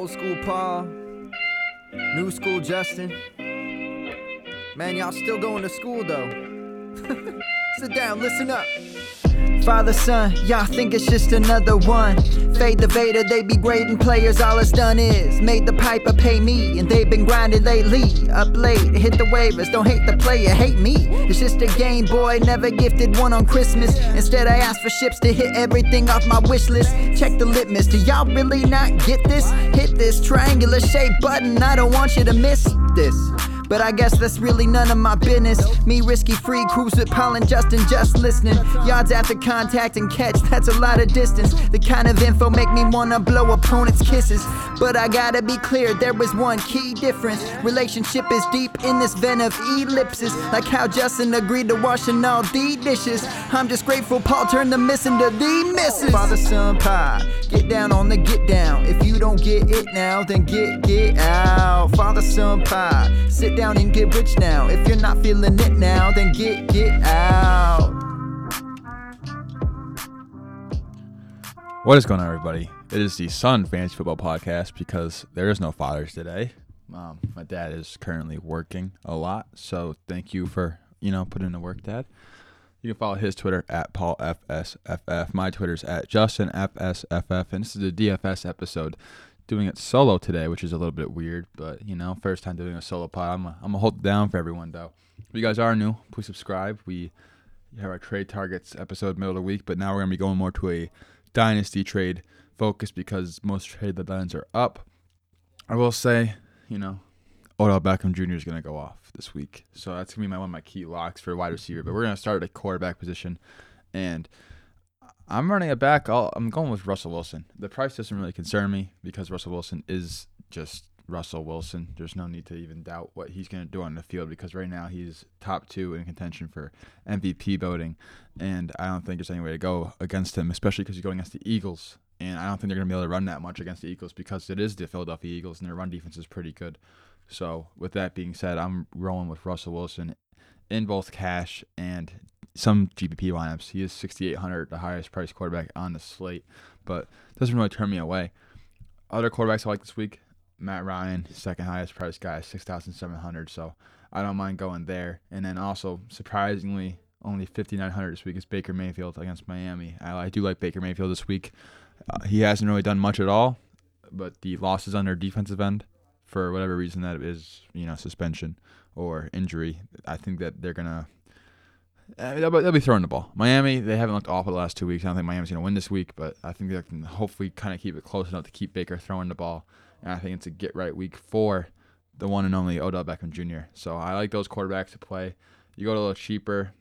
Old school Paul, new school Justin. Man, y'all still going to school though. Sit down, listen up. Father, son, y'all think it's just another one. Fade the Vader, they be grading players. All it's done is made the piper pay me, and they've been grinding lately. Up late, hit the waivers. Don't hate the player, hate me. It's just a Game Boy, never gifted one on Christmas. Instead, I asked for ships to hit everything off my wish list. Check the litmus. Do y'all really not get this? Hit this triangular shaped button. I don't want you to miss this. But I guess that's really none of my business. Me risky free cruise with Paul and Justin just listening. Yards after contact and catch, that's a lot of distance. The kind of info make me wanna blow opponents' kisses. But I gotta be clear, there was one key difference. Relationship is deep in this vein of ellipses. Like how Justin agreed to washing all the dishes. I'm just grateful Paul turned the missing to the misses. Father, son, pie. Get down on the get down. If you don't get it now, then get, get out. Father, son, pie. Sit down and get rich now. If you're not feeling it now, then get, get out. What is going on, everybody? It is the Son Fantasy Football Podcast because there is no fathers today. Um, my dad is currently working a lot, so thank you for you know putting in the work, Dad. You can follow his Twitter at PaulFSFF. My Twitter's at JustinFSFF, and this is the DFS episode. Doing it solo today, which is a little bit weird, but you know, first time doing a solo pod. I'm, gonna hold it down for everyone though. If you guys are new, please subscribe. We have our trade targets episode middle of the week, but now we're gonna be going more to a dynasty trade focus because most trade deadlines are up. I will say, you know, Odell Beckham Jr. is to go off this week, so that's to be my one of my key locks for wide receiver. But we're to start at a quarterback position, and I'm running it back. I'll, I'm going with Russell Wilson. The price doesn't really concern me because Russell Wilson is just Russell Wilson. There's no need to even doubt what he's going to do on the field because right now he's top two in contention for MVP voting, and I don't think there's any way to go against him, especially because he's going against the Eagles. And I don't think they're going to be able to run that much against the Eagles because it is the Philadelphia Eagles and their run defense is pretty good. So, with that being said, I'm rolling with Russell Wilson in both cash and some GPP lineups. He is 6,800, the highest priced quarterback on the slate, but doesn't really turn me away. Other quarterbacks I like this week Matt Ryan, second highest priced guy, 6,700. So, I don't mind going there. And then also, surprisingly, only 5,900 this week is Baker Mayfield against Miami. I, I do like Baker Mayfield this week. Uh, he hasn't really done much at all, but the losses on their defensive end for whatever reason that is, you know, suspension or injury. I think that they're gonna uh, they'll, be, they'll be throwing the ball. Miami, they haven't looked awful the last two weeks. I don't think Miami's gonna win this week, but I think they can hopefully kind of keep it close enough to keep Baker throwing the ball. And I think it's a get right week for the one and only Odell Beckham Jr. So I like those quarterbacks to play. You go a little cheaper.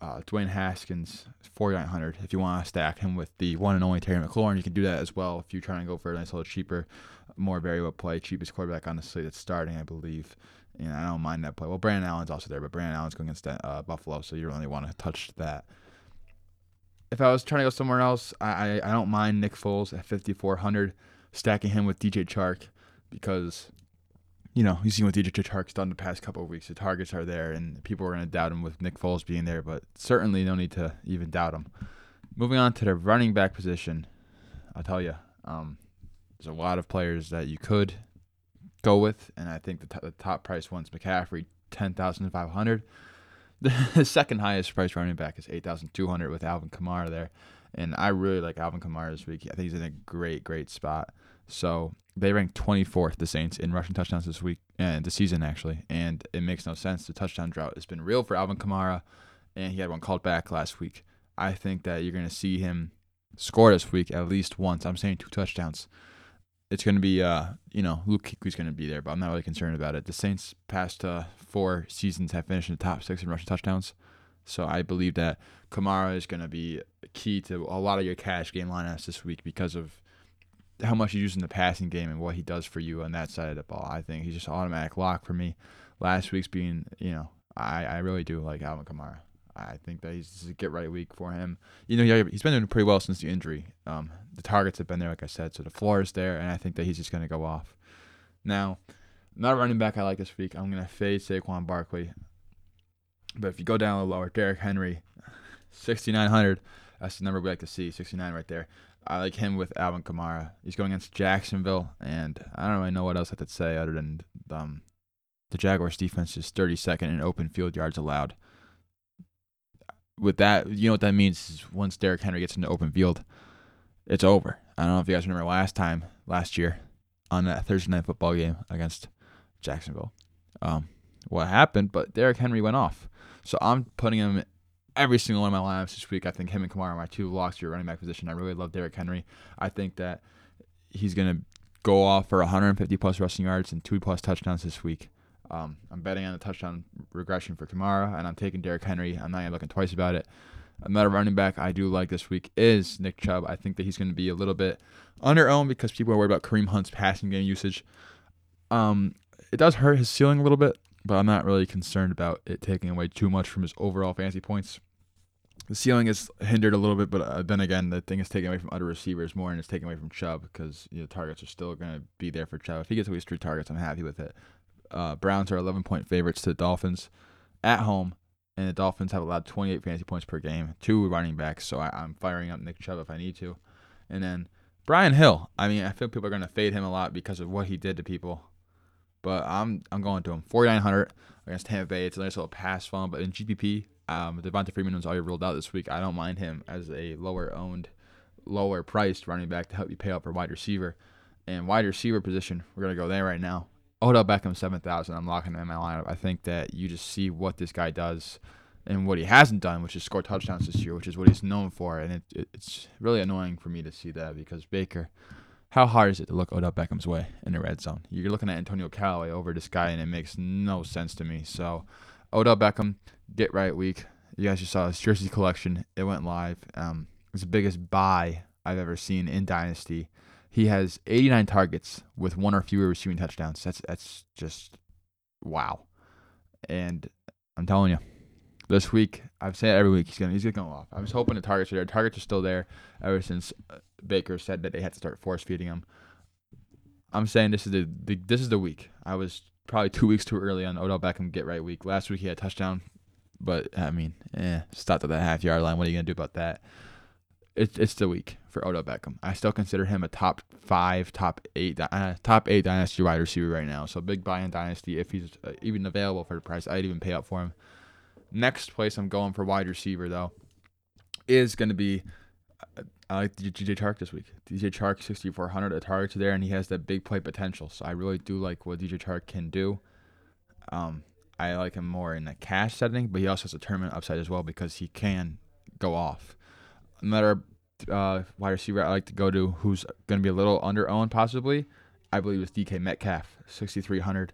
Uh, Dwayne Haskins, 4,900. If you want to stack him with the one and only Terry McLaurin, you can do that as well. If you're trying to go for a nice little cheaper, more variable play, cheapest quarterback on the slate that's starting, I believe. And I don't mind that play. Well, Brandon Allen's also there, but Brandon Allen's going against uh, Buffalo, so you really want to touch that. If I was trying to go somewhere else, I, I, I don't mind Nick Foles at 5,400, stacking him with DJ Chark because you know, you've seen what DJ Chark's done the past couple of weeks. The targets are there, and people are going to doubt him with Nick Foles being there, but certainly no need to even doubt him. Moving on to the running back position, I'll tell you, um, there's a lot of players that you could go with, and I think the, t- the top price one's McCaffrey, ten thousand five hundred. The second highest price running back is eight thousand two hundred with Alvin Kamara there, and I really like Alvin Kamara this week. I think he's in a great, great spot. So they ranked 24th, the Saints, in rushing touchdowns this week uh, and the season actually, and it makes no sense. The touchdown drought has been real for Alvin Kamara, and he had one called back last week. I think that you're going to see him score this week at least once. I'm saying two touchdowns. It's going to be, uh, you know, Luke Kuechly's going to be there, but I'm not really concerned about it. The Saints past uh, four seasons have finished in the top six in rushing touchdowns. So I believe that Kamara is going to be key to a lot of your cash game lineups this week because of how much he's used in the passing game and what he does for you on that side of the ball. I think he's just automatic lock for me. Last week's being, you know, I, I really do like Alvin Kamara. I think that he's a get right week for him. You know, he's been doing pretty well since the injury. Um, the targets have been there, like I said, so the floor is there, and I think that he's just going to go off. Now, not running back I like this week. I'm going to fade Saquon Barkley. But if you go down a little lower, Derrick Henry, 6,900. That's the number we like to see, 69 right there. I like him with Alvin Kamara. He's going against Jacksonville, and I don't really know what else I could say other than um, the Jaguars' defense is 32nd in open field yards allowed. With that, you know what that means is once Derrick Henry gets into open field, it's over. I don't know if you guys remember last time, last year, on that Thursday night football game against Jacksonville. Um, what happened, but Derrick Henry went off. So I'm putting him every single one of my lineups this week. I think him and Kamara are my two locks to your running back position. I really love Derrick Henry. I think that he's going to go off for 150 plus rushing yards and two plus touchdowns this week. Um, I'm betting on the touchdown regression for Kamara, and I'm taking Derrick Henry. I'm not even looking twice about it. Another running back I do like this week is Nick Chubb. I think that he's going to be a little bit under owned because people are worried about Kareem Hunt's passing game usage. Um, it does hurt his ceiling a little bit, but I'm not really concerned about it taking away too much from his overall fantasy points. The ceiling is hindered a little bit, but uh, then again, the thing is taken away from other receivers more, and it's taken away from Chubb because you know, targets are still going to be there for Chubb. If he gets at least three targets, I'm happy with it. Uh, Browns are 11 point favorites to the Dolphins at home, and the Dolphins have allowed 28 fantasy points per game, two running backs. So I, am firing up Nick Chubb if I need to, and then Brian Hill. I mean, I feel people are going to fade him a lot because of what he did to people but I'm I'm going to him. 4,900 against Tampa Bay. It's a nice little pass fun, but in GPP, um, Devonta Freeman was already ruled out this week. I don't mind him as a lower owned, lower priced running back to help you pay out for wide receiver. And wide receiver position, we're gonna go there right now. Odell Beckham 7,000. I'm locking him in my lineup. I think that you just see what this guy does and what he hasn't done, which is score touchdowns this year, which is what he's known for. And it, it, it's really annoying for me to see that because Baker how hard is it to look Odell Beckham's way in the red zone? You're looking at Antonio Callaway over this guy, and it makes no sense to me. So, Odell Beckham, get right week. You guys just saw his jersey collection. It went live. Um, it's the biggest buy I've ever seen in Dynasty. He has 89 targets with one or fewer receiving touchdowns. That's that's just wow. And I'm telling you, this week I've said every week he's gonna he's gonna go off. I was hoping the targets are there. Targets are still there ever since uh, Baker said that they had to start force feeding him. I'm saying this is the, the this is the week. I was probably two weeks too early on Odell Beckham get right week. Last week he had a touchdown, but I mean, eh, stopped at that half yard line. What are you gonna do about that? It's it's the week for Odell Beckham. I still consider him a top five, top eight, uh, top eight dynasty wide receiver right now. So big buy in dynasty if he's uh, even available for the price. I'd even pay up for him. Next place I'm going for wide receiver though is going to be I like DJ Chark this week. DJ Chark 6400 a target there, and he has that big play potential. So I really do like what DJ Chark can do. Um, I like him more in the cash setting, but he also has a tournament upside as well because he can go off. Another uh, wide receiver I like to go to who's going to be a little under owned possibly, I believe is DK Metcalf 6300.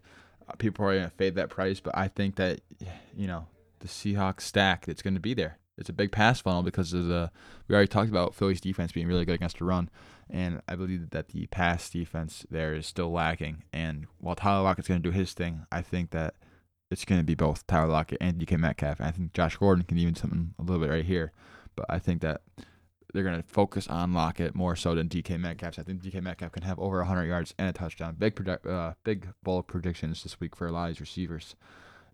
Uh, people are going to fade that price, but I think that you know the Seahawks stack that's going to be there it's a big pass funnel because of the we already talked about Philly's defense being really good against the run, and I believe that the pass defense there is still lacking. And while Tyler Lockett's going to do his thing, I think that it's going to be both Tyler Lockett and DK Metcalf. And I think Josh Gordon can even something a little bit right here, but I think that they're going to focus on Lockett more so than DK Metcalf. I think DK Metcalf can have over 100 yards and a touchdown. Big project, uh, big bold predictions this week for a lot of these receivers.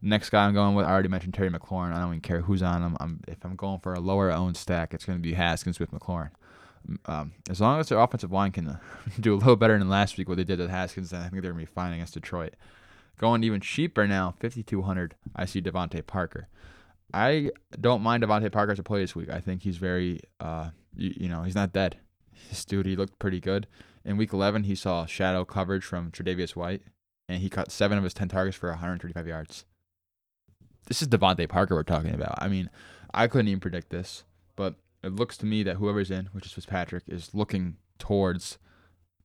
Next guy I'm going with, I already mentioned Terry McLaurin. I don't even care who's on him. I'm, if I'm going for a lower owned stack, it's going to be Haskins with McLaurin. Um, as long as their offensive line can do a little better than last week, what they did with Haskins, then I think they're going to be fine against Detroit. Going even cheaper now, 5,200, I see DeVante Parker. I don't mind DeVante Parker to play this week. I think he's very, uh, you, you know, he's not dead. His dude, he looked pretty good. In week 11, he saw shadow coverage from Tre'Davious White, and he caught seven of his 10 targets for 135 yards this is DeVante Parker we're talking about. I mean, I couldn't even predict this, but it looks to me that whoever's in, which is Fitzpatrick, is looking towards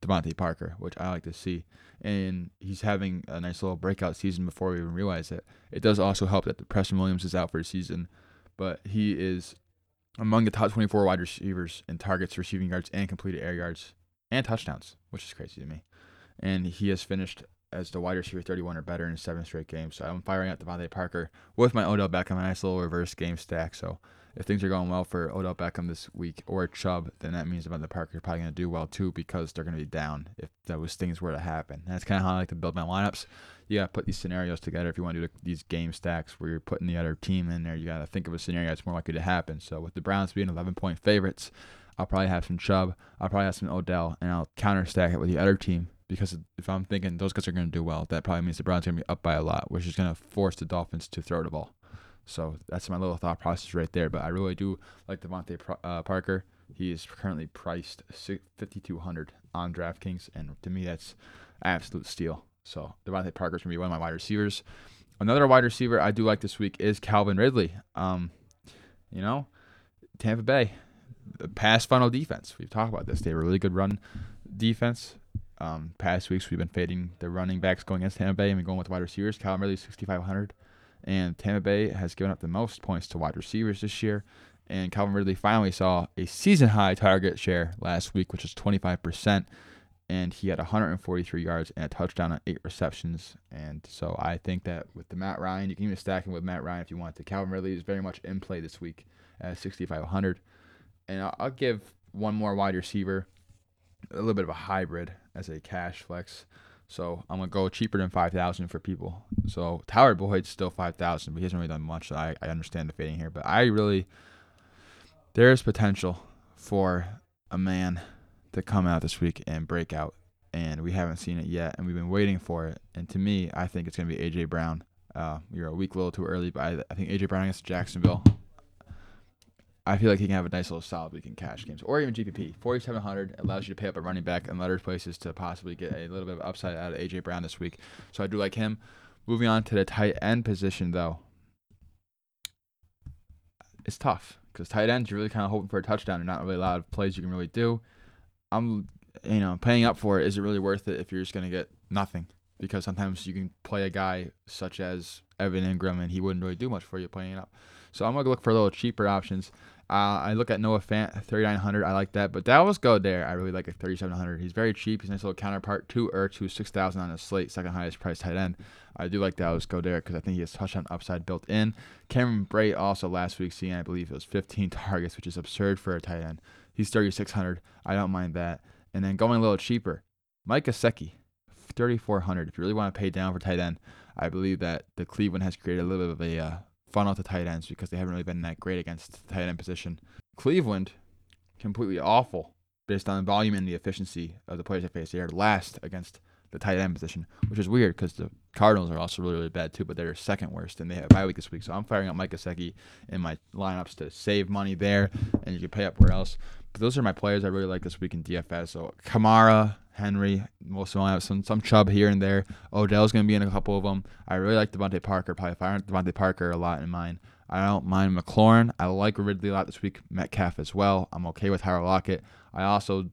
DeVante Parker, which I like to see. And he's having a nice little breakout season before we even realize it. It does also help that the Preston Williams is out for a season, but he is among the top 24 wide receivers in targets, receiving yards, and completed air yards and touchdowns, which is crazy to me. And he has finished as the wide receiver 31 or better in seven straight games. So I'm firing up DeVante Parker with my Odell Beckham, a nice little reverse game stack. So if things are going well for Odell Beckham this week or Chubb, then that means DeVante Parker is probably going to do well too because they're going to be down if those things were to happen. And that's kind of how I like to build my lineups. You got to put these scenarios together if you want to do these game stacks where you're putting the other team in there. You got to think of a scenario that's more likely to happen. So with the Browns being 11 point favorites, I'll probably have some Chubb. I'll probably have some Odell, and I'll counter stack it with the other team because if I'm thinking those guys are going to do well, that probably means the Browns are going to be up by a lot, which is going to force the Dolphins to throw the ball. So that's my little thought process right there. But I really do like DeVante uh, Parker. He is currently priced 5200 on DraftKings, and to me, that's absolute steal. So DeVante Parker is going to be one of my wide receivers. Another wide receiver I do like this week is Calvin Ridley. Um, you know, Tampa Bay, the pass funnel defense. We've talked about this. They have a really good run defense. Um, past weeks we've been fading the running backs going against Tampa Bay and going with wide receivers. Calvin Ridley 6,500, and Tampa Bay has given up the most points to wide receivers this year. And Calvin Ridley finally saw a season high target share last week, which is 25%. And he had 143 yards and a touchdown on eight receptions. And so I think that with the Matt Ryan, you can even stack him with Matt Ryan if you want to. Calvin Ridley is very much in play this week at 6,500. And I'll, I'll give one more wide receiver, a little bit of a hybrid as a cash flex. So I'm gonna go cheaper than five thousand for people. So Tyler Boyd's still five thousand, but he hasn't really done much. So I, I understand the fading here, but I really there's potential for a man to come out this week and break out, and we haven't seen it yet, and we've been waiting for it. And to me, I think it's gonna be AJ Brown. Uh, you're a week a little too early, but I, I think AJ Brown against Jacksonville. I feel like he can have a nice little solid week in cash games or even GPP. 4,700 allows you to pay up a running back and other places to possibly get a little bit of upside out of AJ Brown this week. So I do like him. Moving on to the tight end position, though, it's tough because tight ends you're really kind of hoping for a touchdown and not really a lot of plays you can really do. I'm, you know, paying up for it. Is it really worth it if you're just gonna get nothing? Because sometimes you can play a guy such as Evan Engram and he wouldn't really do much for you playing it up. So I'm gonna look for a little cheaper options. Uh, I look at Noah Fant, 3,900. I like that. But Dallas Goedert. I really like at 3,700. He's very cheap. He's a nice little counterpart to Ertz, who's 6,000 on his slate, second highest price tight end. I do like Dallas Goedert because I think he has touchdown upside built in. Cameron Brate also last week, seeing I believe it was 15 targets, which is absurd for a tight end. He's 3,600. I don't mind that. And then going a little cheaper, Mike Gesicki, 3,400. If you really want to pay down for tight end, I believe that the Cleveland has created a little bit of a uh, funnel to tight ends because they haven't really been that great against the tight end position. Cleveland, completely awful based on the volume and the efficiency of the players they face. They are last against the tight end position, which is weird because the Cardinals are also really, really bad too, but they're second worst and they have a bye week this week. So I'm firing up Mike Gesicki in my lineups to save money there, and you can pay up where else. But those are my players I really like this week in DFS. So Kamara, Henry, most of have some some Chubb here and there. Odell's going to be in a couple of them. I really like DeVante Parker. Probably firing DeVante Parker a lot in mine. I don't mind McLaurin. I like Ridley a lot this week. Metcalf as well. I'm okay with Tyler Lockett. I also,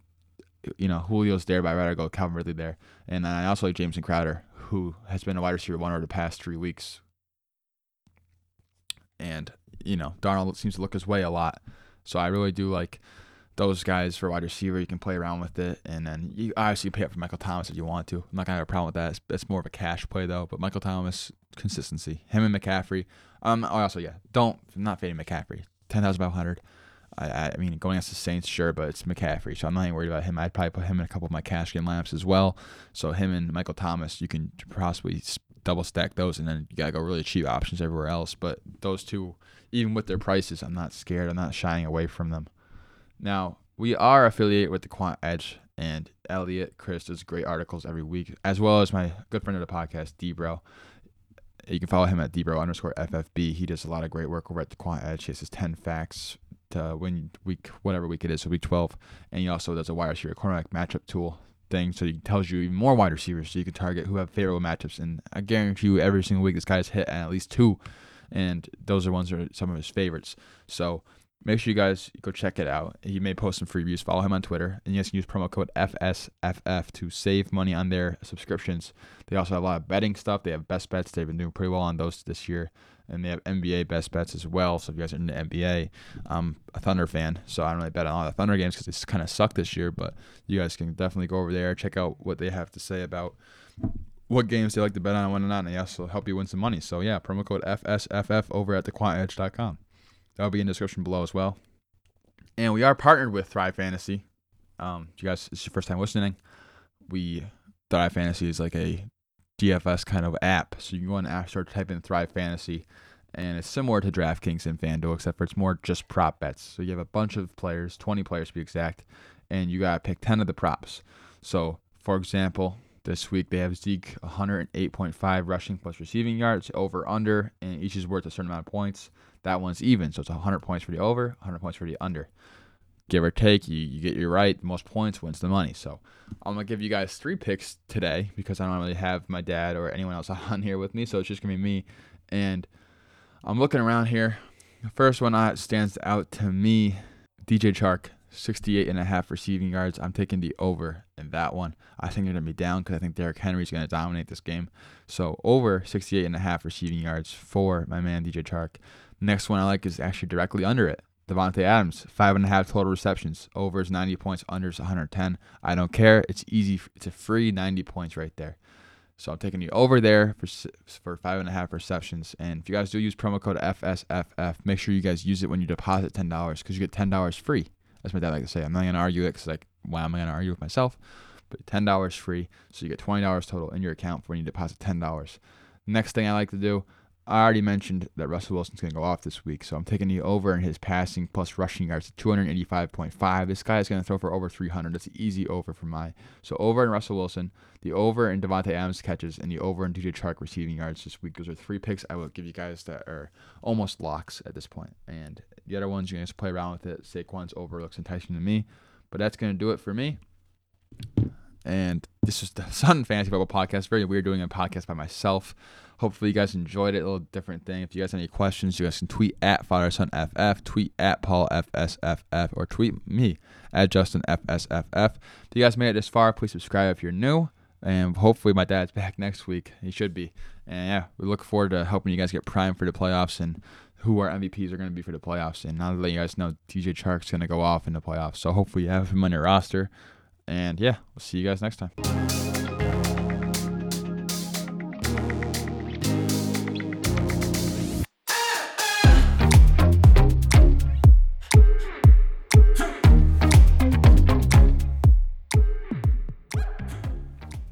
you know, Julio's there, but I'd rather go Calvin Ridley there. And I also like Jameson Crowder, who has been a wide receiver one over the past three weeks. And, you know, Darnold seems to look his way a lot. So I really do like those guys for wide receiver. You can play around with it, and then you obviously pay up for Michael Thomas if you want to. I'm not gonna have a problem with that. It's, it's more of a cash play though. But Michael Thomas consistency, him and McCaffrey. Um, oh, also yeah, don't not fading McCaffrey. Ten thousand five hundred. I, I mean, going against the Saints, sure, but it's McCaffrey, so I'm not even worried about him. I'd probably put him in a couple of my cash game lineups as well. So him and Michael Thomas, you can possibly double stack those, and then you gotta go really cheap options everywhere else. But those two, even with their prices, I'm not scared. I'm not shying away from them. Now, we are affiliated with the Quant Edge, and Elliot Chris does great articles every week, as well as my good friend of the podcast, Debro. You can follow him at Debro underscore FFB. He does a lot of great work over at the Quant Edge. He has his 10 facts to win week, whatever week it is, so week 12. And he also does a wide receiver cornerback matchup tool thing. So he tells you even more wide receivers so you can target who have favorable matchups. And I guarantee you, every single week, this guy has hit at least two. And those are ones that are some of his favorites. So Make sure you guys go check it out. He may post some free reviews. Follow him on Twitter. And you guys can use promo code FSFF to save money on their subscriptions. They also have a lot of betting stuff. They have best bets. They've been doing pretty well on those this year. And they have NBA best bets as well. So if you guys are into NBA, I'm a Thunder fan. So I don't really bet on all the Thunder games because it's kind of sucked this year. But you guys can definitely go over there, check out what they have to say about what games they like to bet on and whatnot. And they also help you win some money. So yeah, promo code FSFF over at thequantedge.com. That'll be in the description below as well. And we are partnered with Thrive Fantasy. Um, you guys, it's your first time listening, we Thrive Fantasy is like a DFS kind of app. So you go on App Store, type in Thrive Fantasy, and it's similar to DraftKings and FanDuel, except for it's more just prop bets. So you have a bunch of players, 20 players to be exact, and you got to pick 10 of the props. So, for example, this week they have Zeke 108.5 rushing plus receiving yards over under, and each is worth a certain amount of points. That one's even, so it's 100 points for the over, 100 points for the under. Give or take, you, you get your right. Most points wins the money. So I'm gonna give you guys three picks today because I don't really have my dad or anyone else on here with me, so it's just gonna be me. And I'm looking around here. The first one that stands out to me, DJ Chark, 68 and a half receiving yards. I'm taking the over in that one. I think they're going to be down because I think Derrick Henry is going to dominate this game. So over 68 and a half receiving yards for my man DJ Chark. Next one I like is actually directly under it. Davante Adams, five and a half total receptions. Over is 90 points, under is 110. I don't care. It's easy. It's a free 90 points right there. So I'm taking you over there for for five and a half receptions. And if you guys do use promo code FSFF, make sure you guys use it when you deposit ten dollars because you get ten dollars free. That's my dad like to say. I'm not gonna argue it because like why am I gonna argue with myself? But ten dollars free, so you get twenty dollars total in your account for when you deposit ten dollars. Next thing I like to do, I already mentioned that Russell Wilson's going to go off this week, so I'm taking the over in his passing plus rushing yards to 285.5. This guy is going to throw for over 300. That's an easy over for my. So over in Russell Wilson, the over in Davante Adams catches, and the over in DJ Chark receiving yards this week. Those are three picks I will give you guys that are almost locks at this point. And the other ones, you can just play around with it. Saquon's over looks enticing to me, but that's going to do it for me. And this is the Son Fantasy Football Podcast. Very weird doing a podcast by myself. Hopefully, you guys enjoyed it. A little different thing. If you guys have any questions, you guys can tweet at FatherSonFF, tweet at PaulFSFF, or tweet me at JustinFSFF. If you guys made it this far, please subscribe if you're new. And hopefully, my dad's back next week. He should be. And yeah, we look forward to helping you guys get primed for the playoffs and who our MVPs are going to be for the playoffs. And now that you guys know DJ Chark's going to go off in the playoffs. So hopefully, you have him on your roster. And yeah, we'll see you guys next time.